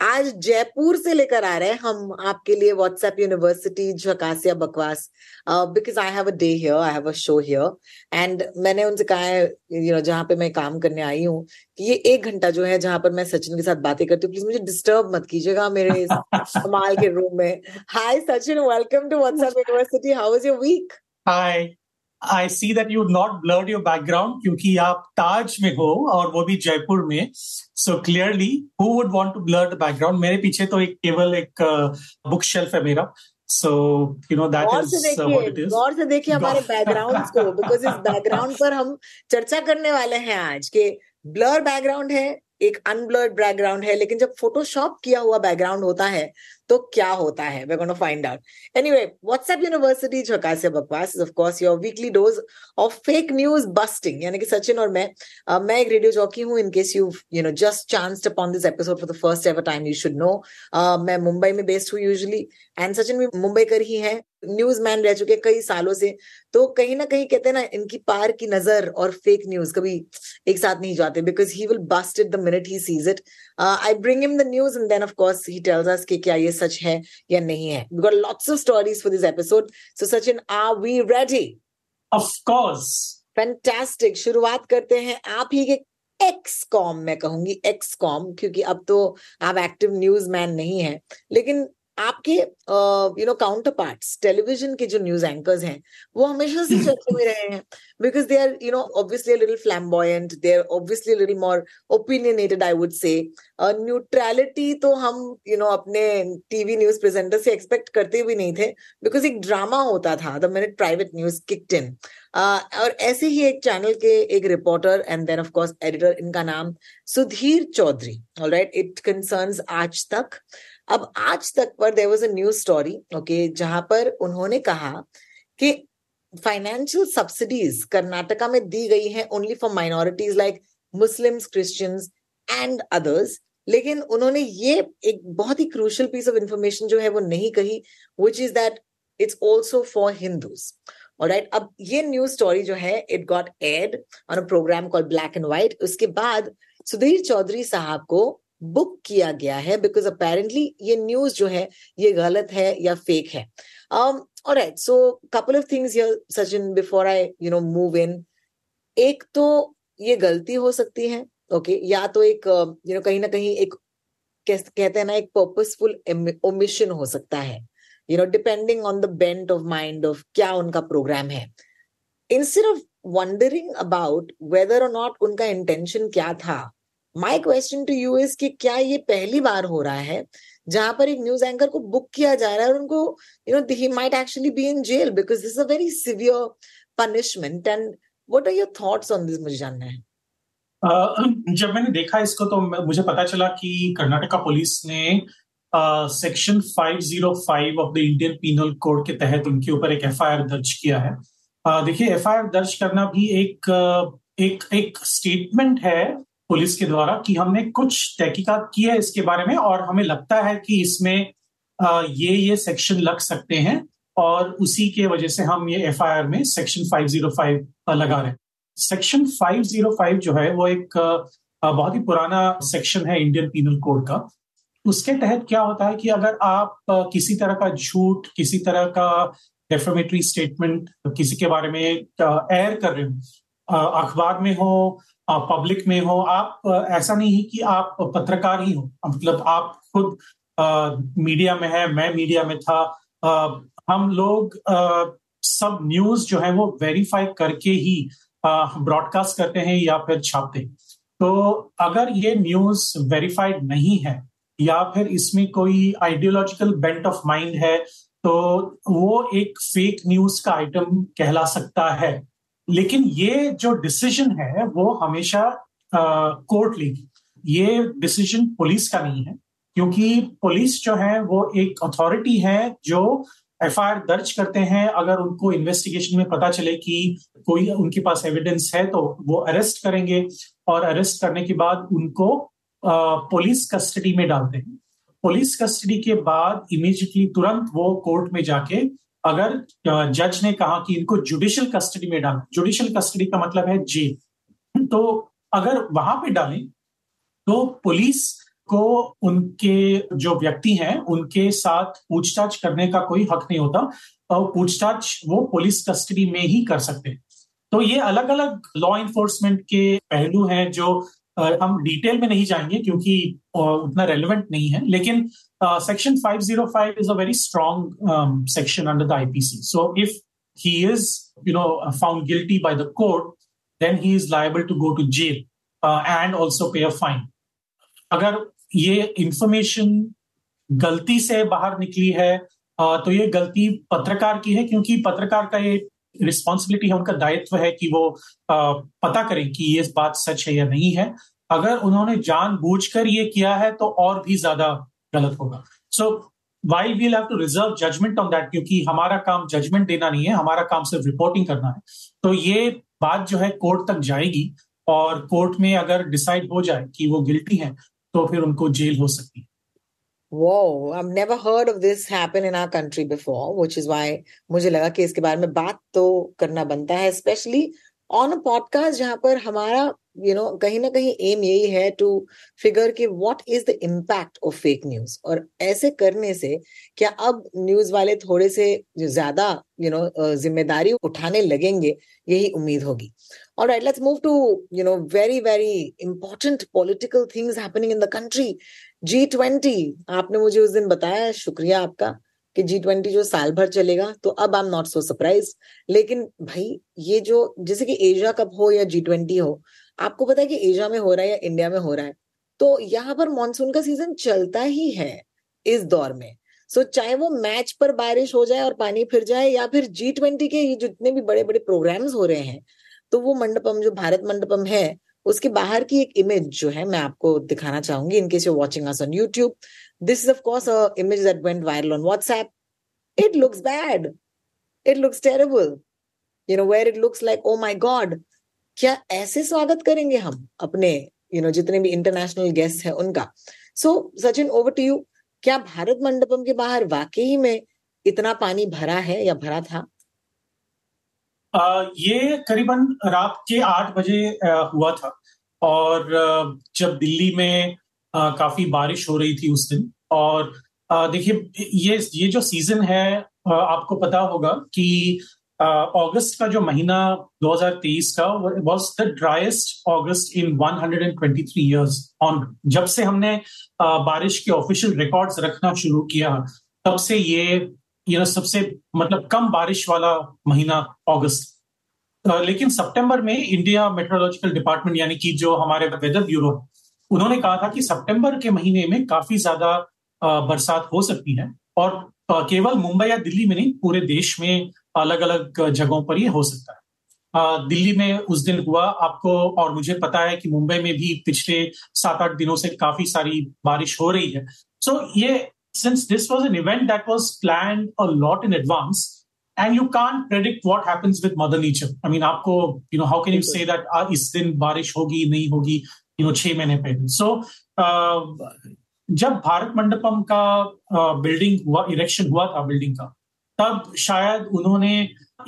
आज जयपुर से लेकर आ रहे हैं हम आपके लिए व्हाट्सएप यूनिवर्सिटी झकासिया बकवास because I have a day here I have a show here and मैंने उनसे कहा है यू नो जहाँ पे मैं काम करने आई हूँ कि ये एक घंटा जो है जहाँ पर मैं सचिन के साथ बातें करती हूँ प्लीज़ मुझे डिस्टर्ब मत कीजिएगा मेरे कमाल के रूम में। Hi Sachin welcome to WhatsApp university how is your week hi I see that you not blurred your background क्योंकि आप ताज में हो और वो भी जयपुर में। So clearly who would want to blur the background मेरे पीछे तो एक केवल एक बुक uh, शेल्फ है मेरा। So you know that is what it is गौर से देखिए हमारे बैकग्राउंड को बिकॉज़ इस बैकग्राउंड पर हम चर्चा करने वाले हैं आज के ब्लर बैकग्राउंड है एक अनब्लर्ड बैकग्राउंड है लेकिन जब फोटोशॉप किया हुआ बैकग्राउंड होता है तो क्या होता है? Find out anyway WhatsApp university झकास बकवास is of course your weekly dose of fake news busting यानी कि सचिन और मैं uh, मैं एक रेडियो जॉकी हूँ in case you you know just chance upon this episode for the first ever time you should know मैं मुंबई में based हूँ यूजली एंड सचिन भी मुंबई कर ही है. न्यूज़ मैन रह चुके कई सालों से. तो कहीं ना कहीं कहते हैं ना इनकी पार की नज़र और फेक न्यूज़ कभी एक साथ नहीं जाते because he will bust it the minute he sees it I bring him the news and then of course he tells us कि क्या ये सच है या नहीं है? We got lots of stories for this episode so Sachin are we ready of course fantastic शुरुआत करते हैं आप ही के एक्स कॉम मैं कहूँगी एक्स कॉम क्योंकि अब तो आप एक्टिव न्यूज़ मैन नहीं है। लेकिन आपके you know counterpart television के जो न्यूज़ एंकर्स हैं वो हमेशा से चर्चा में रहे हैं because they are you know obviously little flamboyant they are obviously little more opinionated I would say neutrality तो हम यू you नो know, अपने टीवी न्यूज़ प्रेजेंटर से एक्सपेक्ट करते भी नहीं थे बिकॉज़ एक ड्रामा होता था the minute private news kicked in और ऐसे ही एक चैनल के एक reporter and then of course editor इनका नाम Sudhir Chaudhary alright it concerns Aaj Tak अब आज तक पर there was a news story okay जहाँ पर उन्होंने कहा कि फाइनेंशियल सब्सिडीज कर्नाटका में दी गई है only for minorities like Muslims Christians and others लेकिन उन्होंने ये एक बहुत ही क्रूशल पीस ऑफ़ इंफॉर्मेशन जो है वो नहीं कही which is that it's also for Hindus right अब ये न्यूज़ स्टोरी जो है it got aired on a programme call black and white उसके बाद सुधीर चौधरी साहब को बुक किया गया है बिकॉज़ अपेरेंटली ये न्यूज़ जो है ये गलत है या फेक है। Right so couple of things Sachin before I you know move in एक तो ये गलती हो सकती है ओके okay? या तो एक यू uh, नो कहीं ना कहीं एक कहते हैं ना एक पर्पसफुल ओमिशन हो सकता है। You know depending on the bent of mind of क्या उनका प्रोग्राम है। Instead of wondering about whether और नॉट उनका इंटेंशन क्या था my question to you is कि क्या ये पहली बार हो रहा है जहाँ पर एक न्यूज़ एंकर को बुक किया जा रहा है और उनको you know he might actually be in jail because this a very severe punishment and what are your thoughts on this मुझे जानना है। जब मैंने देखा इसको तो मुझे पता चला कि कर्नाटका पुलिस ने section uh, 505 of the Indian penal code के तहत उनके ऊपर एक एफआईआर दर्ज किया है। देखिए एफआईआर दर्ज करना भी एक एक एक स्टेटमेंट है पुलिस के द्वारा कि हमने कुछ तहकीकात की है इसके बारे में और हमें लगता है कि इसमें ये ये सेक्शन लग सकते हैं और उसी के वजह से हम ये एफआईआर में सेक्शन 505 लगा रहे हैं। सेक्शन 505 जो है वो एक बहुत ही पुराना सेक्शन है इंडियन पीनल कोड का। उसके तहत क्या होता है कि अगर आप किसी तरह का झूठ, किसी तरह का डेफोमेटरी स्टेटमेंट किसी के बारे में एयर कर रहे हो अखबार में हो पब्लिक में हो, आप ऐसा नहीं है कि आप पत्रकार ही हो। मतलब आप खुद मीडिया में है, मैं मीडिया में था। हम लोग सब न्यूज़ जो है वो वेरीफाई करके ही ब्रॉडकास्ट करते हैं या फिर छापते हैं। तो अगर ये न्यूज़ वेरीफाइड नहीं है या फिर इसमें कोई आइडियोलॉजिकल बेंट ऑफ़ माइंड है तो वो एक फेक न्यूज़ का आइटम कहला सकता है। लेकिन ये जो डिसीज़न है, वो हमेशा कोर्ट लेगी। ये डिसीज़न पुलिस का नहीं है, क्योंकि पुलिस जो है, वो एक अथॉरिटी है जो एफआईआर दर्ज करते हैं। अगर उनको इन्वेस्टिगेशन में पता चले कि कोई उनके पास एविडेंस है तो वो अरेस्ट करेंगे और अरेस्ट करने के बाद उनको पुलिस कस्टडी में डालते हैं। पुलिस कस्टडी के बाद इमीजिएटली तुरंत वो कोर्ट में जाके अगर जज ने कहा कि इनको जुडिशियल कस्टडी में डालें जुडिशियल कस्टडी का मतलब है जेल। तो अगर वहाँ पे डालें तो पुलिस को उनके जो व्यक्ति हैं, उनके साथ पूछताछ करने का कोई हक नहीं होता, और पूछताछ वो पुलिस कस्टडी में ही कर सकते हैं। तो ये अलग अलग लॉ इन्फोर्समेंट के पहलू हैं जो हम डिटेल में नहीं जाएँगे क्योंकि उतना रेलिवेंट नहीं है लेकिन section 505 is a very strong section under the IPC so if he is you know found guilty by the court then he is liable to go to jail and also pay a fine अगर ये information गलती से बाहर निकली है तो ये गलती पत्रकार की है क्योंकि पत्रकार का ये रिस्पॉन्सिबिलिटी है, उनका दायित्व है कि वो पता करें कि ये बात सच है या नहीं है। अगर उन्होंने जानबूझकर ये किया है तो और भी ज़्यादा गलत होगा। So why we'll have to reserve judgement on that क्योंकि हमारा काम जजमेंट देना नहीं है, हमारा काम सिर्फ़ रिपोर्टिंग करना है। तो ये बात जो है कोर्ट तक जाएगी, और कोर्ट में अगर डिसाइड हो जाए कि वो गिल्टी है तो फिर उनको जेल हो सकती है। Whoa, I've never heard of this happen in our country before, which is why मुझे लगा कि इसके बारे में बात तो करना बनता है स्पेशली ऑन अ पॉडकास्ट जहाँ पर हमारा you know, कहीं ना कहीं एम यही है टू फिगर कि what is the impact of fake news और ऐसे करने से क्या अब न्यूज़ वाले थोड़े से ज़्यादा यू नो ज़िम्मेदारी उठाने लगेंगे यही उम्मीद होगी All right, let's move to, you know, very, very important political things happening in the country. G20, आपने मुझे उस दिन बताया शुक्रिया आपका कि जी ट्वेंटी जो साल भर चलेगा तो अब I am not so surprise लेकिन भाई ये जो जैसे कि एशिया कप हो या जी ट्वेंटी हो आपको पता है कि एशिया में हो रहा है या इंडिया में हो रहा है तो यहाँ पर मानसून का सीज़न चलता ही है इस दौर में सो so, चाहे वो मैच पर बारिश हो जाए और पानी फिर जाए या फिर जी ट्वेंटी के जितने भी बड़े बड़े प्रोग्राम्स हो रहे हैं तो वो मंडपम जो भारत मंडपम है उसके बाहर की एक इमेज जो है मैं आपको दिखाना चाहूँगी in case you watching us on YouTube this is of course a image that went viral on WhatsApp it looks bad it looks terrible you know where it looks like oh my god क्या ऐसे स्वागत करेंगे हम अपने you you know know, जितने भी international guest है उनका? So Sachin over to you क्या भारत मंडपम के बाहर वाकई में इतना पानी भरा है या भरा था? आ, ये करीबन रात के आठ बजे हुआ था। और जब दिल्ली में काफ़ी बारिश हो रही थी उस दिन और देखिए, ये ये जो सीज़न है आपको पता होगा कि अगस्त का जो महीना 2023 का was the driest August in 123 years on जब से हमने बारिश के ऑफिशियल रिकॉर्ड्स रखना शुरू किया, तब से ये यू नो सबसे मतलब कम बारिश वाला महीना अगस्त लेकिन सितंबर में इंडिया मेट्रोलॉजिकल डिपार्टमेंट यानी कि जो हमारे वेदर ब्यूरो उन्होंने कहा था कि सितंबर के महीने में काफ़ी ज़्यादा बरसात हो सकती है और केवल मुंबई या दिल्ली में नहीं पूरे देश में अलग अलग जगहों पर ये हो सकता है। दिल्ली में उस दिन हुआ। आपको और मुझे पता है कि मुंबई में भी पिछले सात आठ दिनों से काफ़ी सारी बारिश हो रही है। सो so, ये since this was an event that was plan a lot in advance and you can predict happens with mother nature. I mean aapko you know how can you say that uh, is din barish hogi nahi hogi you know 6 महीने पहले? So uh, जब भारत मंडपम का building uh, हुआ erection हुआ था building का तब शायद उन्होंने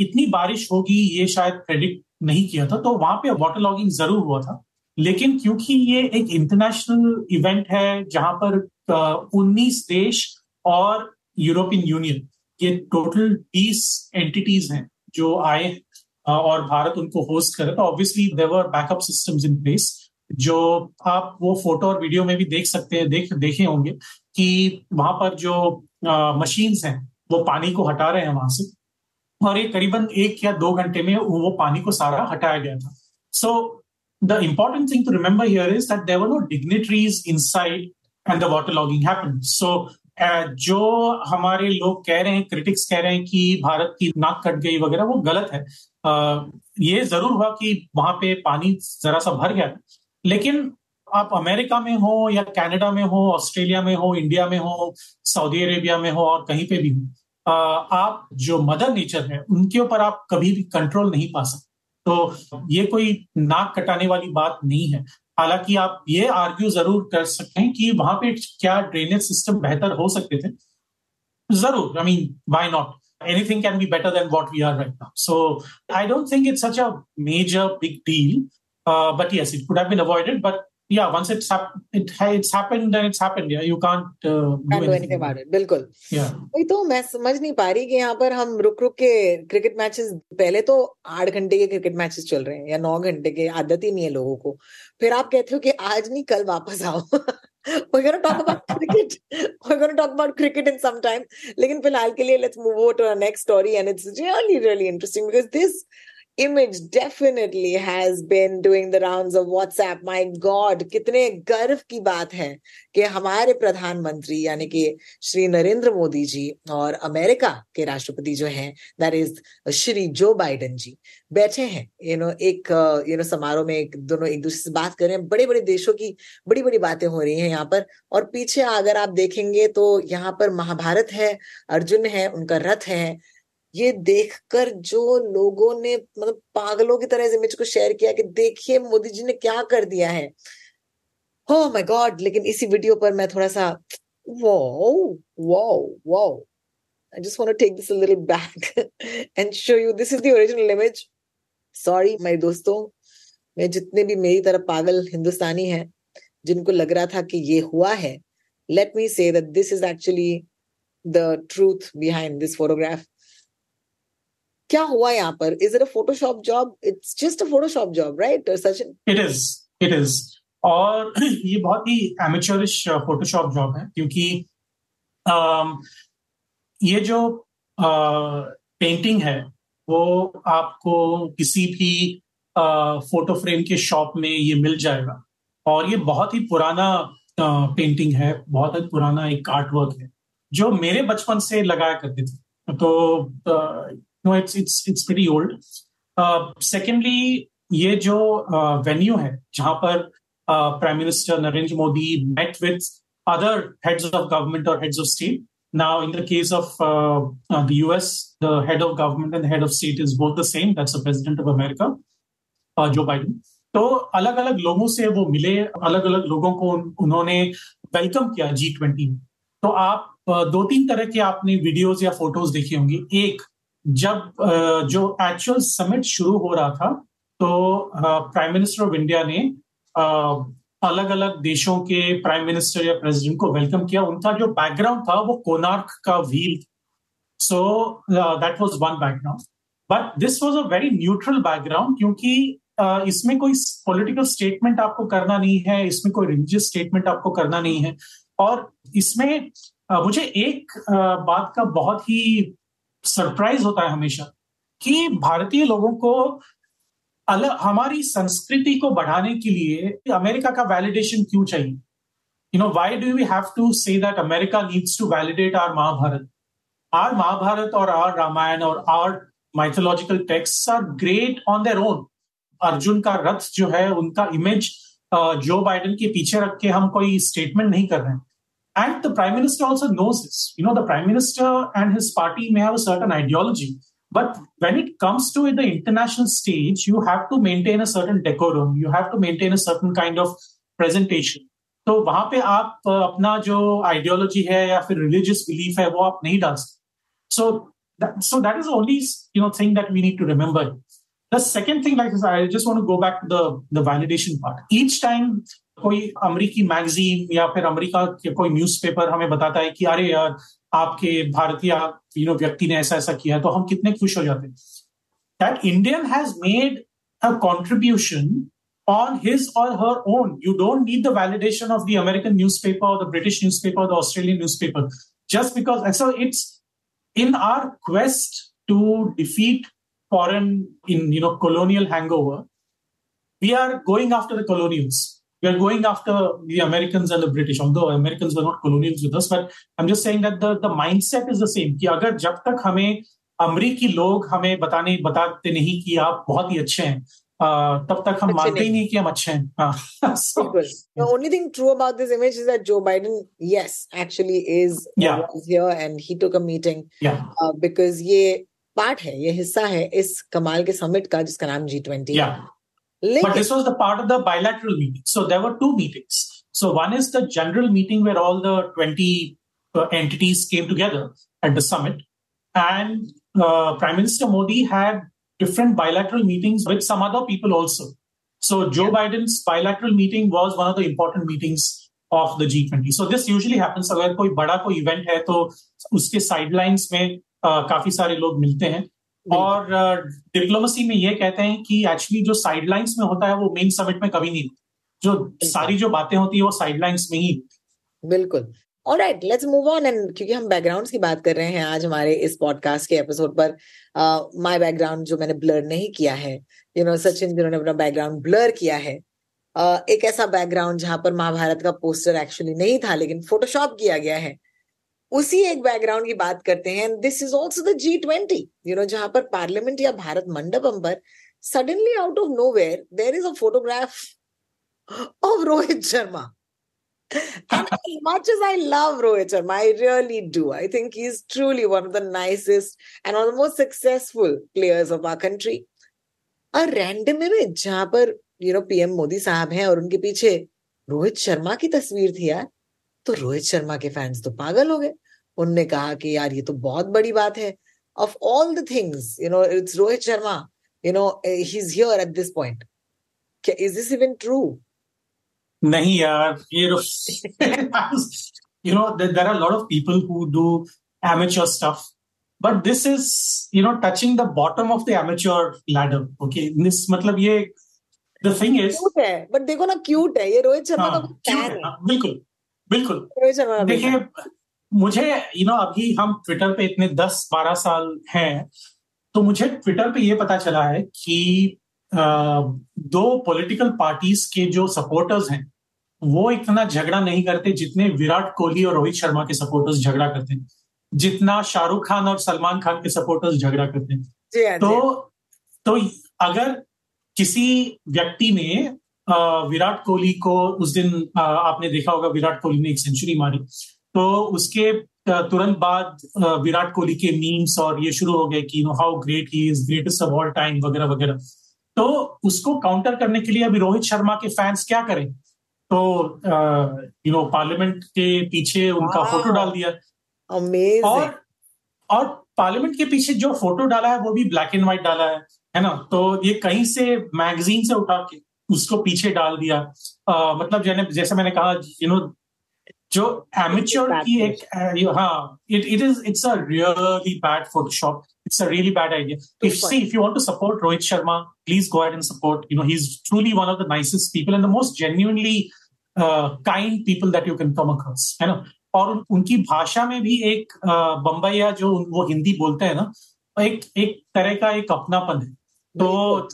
इतनी बारिश होगी ये शायद प्रेडिक्ट नहीं किया था। तो वहाँ पे वाटर लॉगिंग ज़रूर हुआ था। लेकिन क्योंकि ये एक इंटरनेशनल इवेंट है जहाँ पर उन्नीस देश और यूरोपियन यूनियन ये टोटल बीस एंटिटीज हैं जो आए और भारत उनको होस्ट करे। तो obviously there are backup systems in place जो आप वो फ़ोटो और वीडियो में भी देख सकते हैं, देख, देखे होंगे कि वहाँ पर जो मशीन्स हैं, वो पानी को हटा रहे हैं वहाँ से। और ये करीबन एक या दो घंटे में वो पानी को सारा हटाया गया था। So the important thing to remember here is that there are no dignitaries inside and the waterlogging happened. So जो हमारे लोग कह रहे हैं क्रिटिक्स कह रहे हैं कि भारत की नाक कट गई वगैरह, वो गलत है। ये ज़रूर हुआ कि वहाँ पे पानी जरा सा भर गया। लेकिन आप अमेरिका में हो या कनाडा में हो, ऑस्ट्रेलिया में हो, इंडिया में हो, सऊदी अरेबिया में हो और कहीं पे भी हो आप जो मदर नेचर है, उनके ऊपर आप कभी भी कंट्रोल नहीं पा सकते। तो ये कोई नाक कटाने वाली बात नहीं है। हालाँकि आप ये आर्ग्यू ज़रूर कर सकते हैं कि वहाँ पे क्या ड्रेनेज सिस्टम बेहतर हो सकते थे। ज़रूर I mean by not anything can be better than what we are right now so I don't think it's such a major big deal but yes it could have been avoided but yeah, once it's hap- it ha- it's happened, then it's happened. Yeah, you can't, uh, do, can't do anything about it. बिल्कुल. Yeah. वही तो मैं समझ नहीं पा रही कि यहाँ पर हम रुक रुक के क्रिकेट मैचेस पहले तो आठ घंटे के क्रिकेट मैचेस चल रहे हैं या नौ घंटे के आदत ही नहीं है लोगों को फिर आप कहते हो कि आज नहीं कल वापस आओ we're going to talk about cricket. We're going to talk about cricket in some time. लेकिन फ़िलहाल के लिए let's move over to our next story and it's really really interesting because this image definitely has been doing the rounds of WhatsApp. My God, कितने गर्व की बात है कि हमारे प्रधानमंत्री यानी कि श्री नरेंद्र मोदी जी और अमेरिका के राष्ट्रपति जो हैं दैट इज़ श्री जो बाइडन जी बैठे हैं यू नो एक यू नो समारोह में एक दोनों एक दूसरे से बात कर रहे हैं बड़े बड़े देशों की बड़ी बड़ी बातें हो रही हैं यहाँ पर और पीछे अगर आप देखेंगे तो यहाँ पर महाभारत है अर्जुन है उनका रथ है ये देखकर जो लोगों ने मतलब पागलों की तरह इस इमेज को शेयर किया कि देखिए मोदी जी ने क्या कर दिया है हो माय गॉड लेकिन इसी वीडियो पर मैं थोड़ा सा वो वो वो I just want to take this a little back and show you this is the original image. Sorry, my दोस्तों मैं जितने भी मेरी तरह पागल हिंदुस्तानी हैं जिनको लग रहा था कि ये हुआ है let me say that this is actually the truth behind this photograph. क्या हुआ यहाँ पर? Is it a Photoshop job it's just a Photoshop job right Sachin it is it is और ये बहुत ही एमेचरिश फोटोशॉप जॉब है क्योंकि um, ये जो पेंटिंग uh, है वो आपको किसी भी फ़ोटो uh, फ्रेम के शॉप में ये मिल जाएगा। और ये बहुत ही पुराना पेंटिंग uh, है बहुत ही पुराना एक आर्ट वर्क है जो मेरे बचपन से लगाया करते थे। तो it's it's it's pretty old uh, secondly ये जो वेन्यू uh, है जहाँ पर prime minister Narendra Modi met with other heads of government or heads of state now in the case of uh, uh, the us the head of government and the head of state is both the same that's the president of america uh, joe biden तो अलग अलग लोगों से वो मिले अलग अलग लोगों को उन्होंने वेलकम किया जी ट्वेंटी में तो आप दो तीन तरह के आपने वीडियोस या फ़ोटोज़ देखी होंगी एक जब जो एक्चुअल समिट शुरू हो रहा था तो प्राइम मिनिस्टर ऑफ़ इंडिया ने अलग अलग देशों के प्राइम मिनिस्टर या प्रेसिडेंट को वेलकम किया। उनका जो बैकग्राउंड था वो कोनार्क का wheel so that was one background but this was a very neutral background क्योंकि uh, इसमें कोई पॉलिटिकल स्टेटमेंट आपको करना नहीं है इसमें कोई रिलीजियस स्टेटमेंट आपको करना नहीं है। और इसमें uh, मुझे एक uh, बात का बहुत ही सरप्राइज़ होता है हमेशा कि भारतीय लोगों को अलग हमारी संस्कृति को बढ़ाने के लिए अमेरिका का वैलिडेशन क्यों चाहिए? You know why do we have to say that America needs to validate our Mahabharat our Mahabharat और आर रामायण और our mythological text are great on their own Arjun का रथ जो है उनका इमेज जो बाइडन के पीछे रख के हम कोई स्टेटमेंट नहीं कर रहे हैं। And the prime minister also knows this. You know, the prime minister and his party may have a certain ideology, but when it comes to the international stage, you have to maintain a certain decorum. You have to maintain a certain kind of presentation. तो वहां पे आप अपना जो ideology है या फिर religious belief है वो आप नहीं डाल सकते सो so that is the only you know thing that we need to remember the second thing like i just want to go back to the the validation part each time कोई अमेरिकी magazine या फिर America के कोई newspaper हमें बताता है कि अरे यार आपके भारतीय यू नो व्यक्ति ने ऐसा ऐसा किया तो हम कितने खुश हो जाते हैं that Indian has made a contribution on his or her own. You don't need the validation of the American newspaper or the British newspaper or the Australian newspaper. Just because, so it's in our quest to defeat foreign, in you know, colonial hangover, we are going after the colonials. we are going after the Americans and the British, although Americans were not colonials with us, but I'm just saying that the, the mindset is the same कि अगर जब तक हमें अमरीकी लोग हमें बताने बताते नहीं कि आप बहुत ही अच्छे हैं तब तक हम मानते ही नहीं कि हम अच्छे हैं so, the only thing true about this image is that Joe Biden yes actually is yeah. here and he took a meeting yeah. uh, because ये पार्ट है ये हिस्सा है इस कमाल के समिट का जिसका नाम G twenty yeah. But this was the part of the bilateral meeting. So there were two meetings. So one is the general meeting where all the 20 uh, entities came together at the summit. And uh, Prime Minister Modi had different bilateral meetings with some other people also. So Joe yeah. Biden's bilateral meeting was one of the important meetings of the G20. So this usually happens अगर कोई बड़ा कोई event है तो उसके sidelines में uh, काफ़ी सारे लोग मिलते हैं। और डिप्लोमेसी में ये कहते हैं कि एक्चुअली जो साइडलाइंस में होता है वो मेन समिट में कभी नहीं जो सारी जो बातें होती है वो साइडलाइंस में ही बिल्कुल। Alright let's move on and क्योंकि हम बैकग्राउंड्स की बात कर रहे हैं आज हमारे इस पॉडकास्ट के एपिसोड पर माय uh, बैकग्राउंड जो मैंने ब्लर नहीं किया है यू नो सचिन जिन्होंने अपना बैकग्राउंड ब्लर किया है। uh, एक ऐसा बैकग्राउंड जहाँ पर महाभारत का पोस्टर एक्चुअली नहीं था लेकिन फोटोशॉप किया गया है। उसी एक बैकग्राउंड की बात करते हैं this is also the G twenty you know जहाँ पर पार्लियामेंट या भारत मंडपम पर suddenly out of nowhere there is a photograph of Rohit Sharma and as much as I love Rohit Sharma, I really do. I think he's truly one of the nicest and one of the most successful players of our country. A random image जहाँ पर you know PM Modi साहब हैं और उनके पीछे रोहित शर्मा की तस्वीर थी यार तो रोहित शर्मा के फैंस तो पागल हो गए। उनने कहा कि यार ये तो बहुत बड़ी बात है। Of all the things you know it's Rohit Sharma you know he here at this point क्या इज़ दिस इवन ट्रू नहीं यार ये you know there are lot of people who do amateur stuff but this is you know touching the bottom of the amateur ladder okay this मतलब ये the thing is but देखो ना cute है। ये रोहित शर्मा का बिल्कुल। बिल्कुल। देखिए मुझे यू नो अभी हम ट्विटर पे इतने दस बारह साल हैं तो मुझे ट्विटर पे ये पता चला है कि दो पॉलिटिकल पार्टीज़ के जो सपोर्टर्स हैं वो इतना झगड़ा नहीं करते जितने विराट कोहली और रोहित शर्मा के सपोर्टर्स झगड़ा करते हैं। जितना शाहरुख खान और सलमान खान के सपोर्टर्स झगड़ा करते हैं। हाँ, तो तो अगर किसी व्यक्ति ने विराट कोहली को उस दिन आपने देखा होगा विराट कोहली ने एक सेंचुरी मारी। तो उसके तुरंत बाद विराट कोहली के मीम्स और ये शुरू हो गए कि know how great he is greatest of all time वगैरह वगैरह। तो उसको काउंटर करने के लिए अभी रोहित शर्मा के फैंस क्या करें? तो यू नो पार्लियामेंट के पीछे उनका फ़ोटो डाल दिया। और और पार्लियामेंट के पीछे जो फ़ोटो डाला है वो भी ब्लैक एंड व्हाइट डाला है है ना? तो ये कहीं से मैगजीन से उठा के उसको पीछे डाल दिया। uh, मतलब जैसे जैसे मैंने कहा यू नो जो एमेच्योर की एक हाँ it it is it's a really bad photoshop it's a really bad idea if see if you want to support Rohit Sharma please go ahead and support you know he is truly one of the nicest people and the most genuinely kind people that you can come across है ना? और उनकी भाषा में भी एक बम्बैया जो वो हिंदी बोलते हैं ना एक एक तरह का एक अपनापन है। तो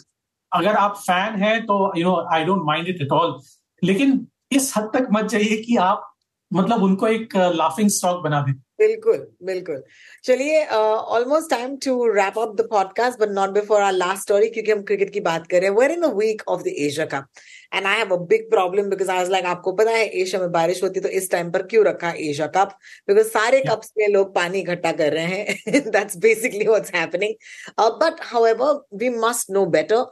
अगर आप फ़ैन हैं तो you know I don't mind it at all लेकिन इस हद तक मत जाइए कि आप मतलब उनको एक लाफिंग स्टॉक बना दें। बिल्कुल बिल्कुल। चलिए almost time to wrap up the podcast but not before our last story क्योंकि हम क्रिकेट की बात कर रहे हैं। Where in the week of the Asia cup and I have a big problem because I like आपको पता है एशिया में बारिश होती तो इस टाइम पर क्यों रखा एशिया कप बिकॉज़ सारे कप्स में लोग पानी इकट्ठा कर रहे हैं। That's basically what's happening but however we must know better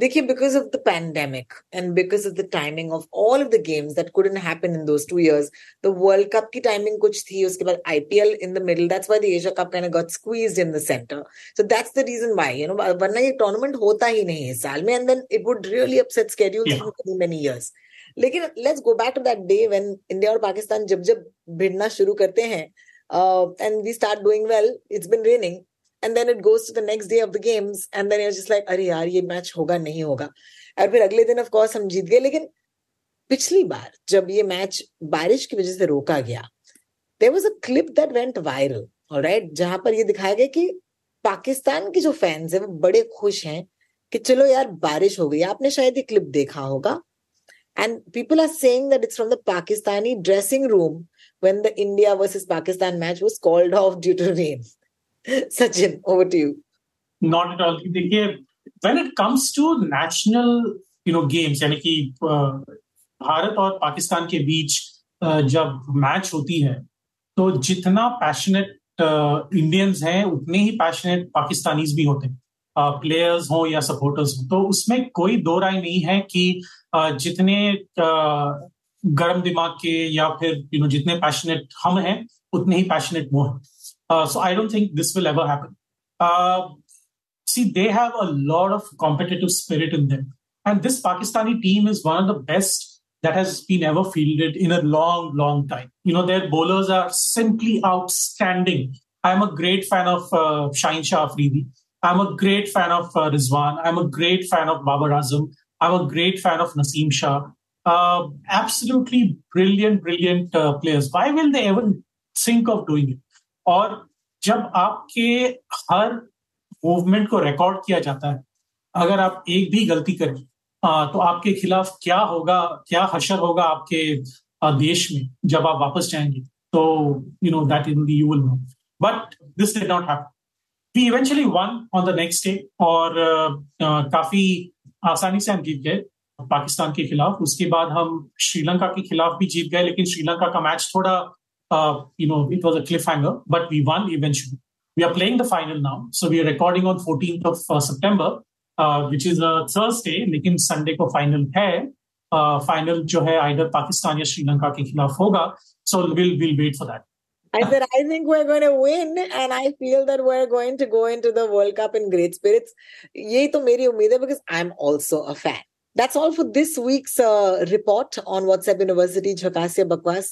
देखिए because of the pandemic and because of the timing of all of the games that couldn't happen in those two years the world cup की timing कुछ थी उसके बाद IPL in the middle that's why the Asia Cup kind of got squeezed in the center so that's the reason why you know वरना ये tournament होता ही नहीं है साल में and then it would really upset schedules yeah. for many many years लेकिन let's go back to that day when India और पाकिस्तान जब जब भिड़ना शुरू करते हैं uh, and we start doing well it's been raining and then it goes to the next day of the games and then just like अरे यार, ये मैच होगा, नहीं होगा. और फिर अगले दिन ऑफ़ कोर्स हम जीत गए, लेकिन पिछली बार जब ये मैच बारिश की वजह से रोका गया there was a clip that went viral right जहाँ पर ये दिखाया गया कि पाकिस्तान के जो फैंस है, वो बड़े खुश हैं कि चलो यार, बारिश हो गई। आपने शायद ये क्लिप देखा होगा। And people are saying that it's from the Pakistani dressing room when the India versus Pakistan match was called off due to rain. Sachin, over to you. Not at all. When it comes to national you know games कि भारत और पाकिस्तान के बीच जब match होती है तो जितना passionate Indians हैं उतने ही पैशनेट पाकिस्तानीज भी होते हैं प्लेयर्स हो या सपोर्टर्स हो तो उसमें कोई दो राय नहीं है कि जितने गर्म दिमाग के या फिर यू नो जितने पैशनेट हम हैं उतने ही पैशनेट वो हैं Uh, so I don't think this will ever happen. Uh, see, they have a lot of competitive spirit in them. And this Pakistani team is one of the best that has been ever fielded in a long, long time. You know, their bowlers are simply outstanding. I'm a great fan of uh, Shahin Shah Afridi. I'm a great fan of uh, Rizwan. I'm a great fan of Babar Azam. I'm a great fan of Nasim Shah. Uh, absolutely brilliant, brilliant uh, players. Why will they ever think of doing it? और जब आपके हर movement को record किया जाता है अगर आप एक भी गलती करें तो आपके खिलाफ क्या होगा क्या हशर होगा आपके देश में जब आप वापस जाएँगे तो you know that in you will know but this did not happen we eventually won on the next day और uh, काफ़ी आसानी से हम जीत गए पाकिस्तान के खिलाफ। उसके बाद हम श्रीलंका के खिलाफ भी जीत गए लेकिन श्रीलंका का मैच थोड़ा You know it was a cliffhanger but we won eventually we are playing the final now so we are recording on fourteen of September which is a Thursday लेकिन संडे को फाइनल है final uh, जो है आइडर पाकिस्तान या श्रीलंका के खिलाफ होगा so will will wait for that I said, I think we're going to win, and I feel that we're going to go into the World Cup in great spirits. Yeh to meri umeed hai because I'm also a fan. That's all for this week's uh, report on WhatsApp University Jhakasya Bakwas.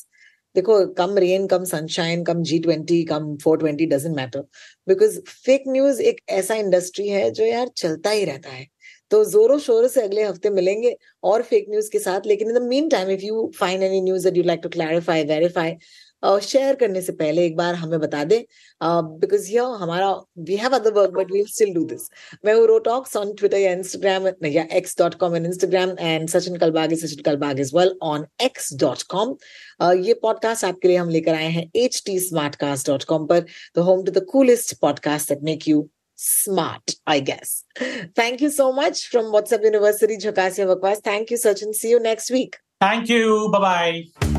देखो, come rain come sunshine come G twenty come four twenty doesn't matter because fake news एक ऐसा industry है जो यार चलता ही रहता है। तो जोरों शोरों से अगले हफ़्ते मिलेंगे और फेक न्यूज़ के साथ, लेकिन in the mean time if you find any news that you like to clarify verify share करने से पहले एक बार हमें बता दें बिकॉज़ ये हमारा we have other work but we still do this मैं हूँ रोटॉक्स ऑन ट्विटर या इंस्टाग्राम या X dot com and Instagram and Sachin Kalbag Sachin Kalbag is well on X dot com ये पॉडकास्ट आपके लिए हम लेकर आए हैं H T smart cast dot com पर the home to the coolest podcast that make you smart, I guess. Thank you so much from WhatsApp University, Jhakasya Vakwas. Thank you, Sachin. See you next week. Thank you. Bye bye.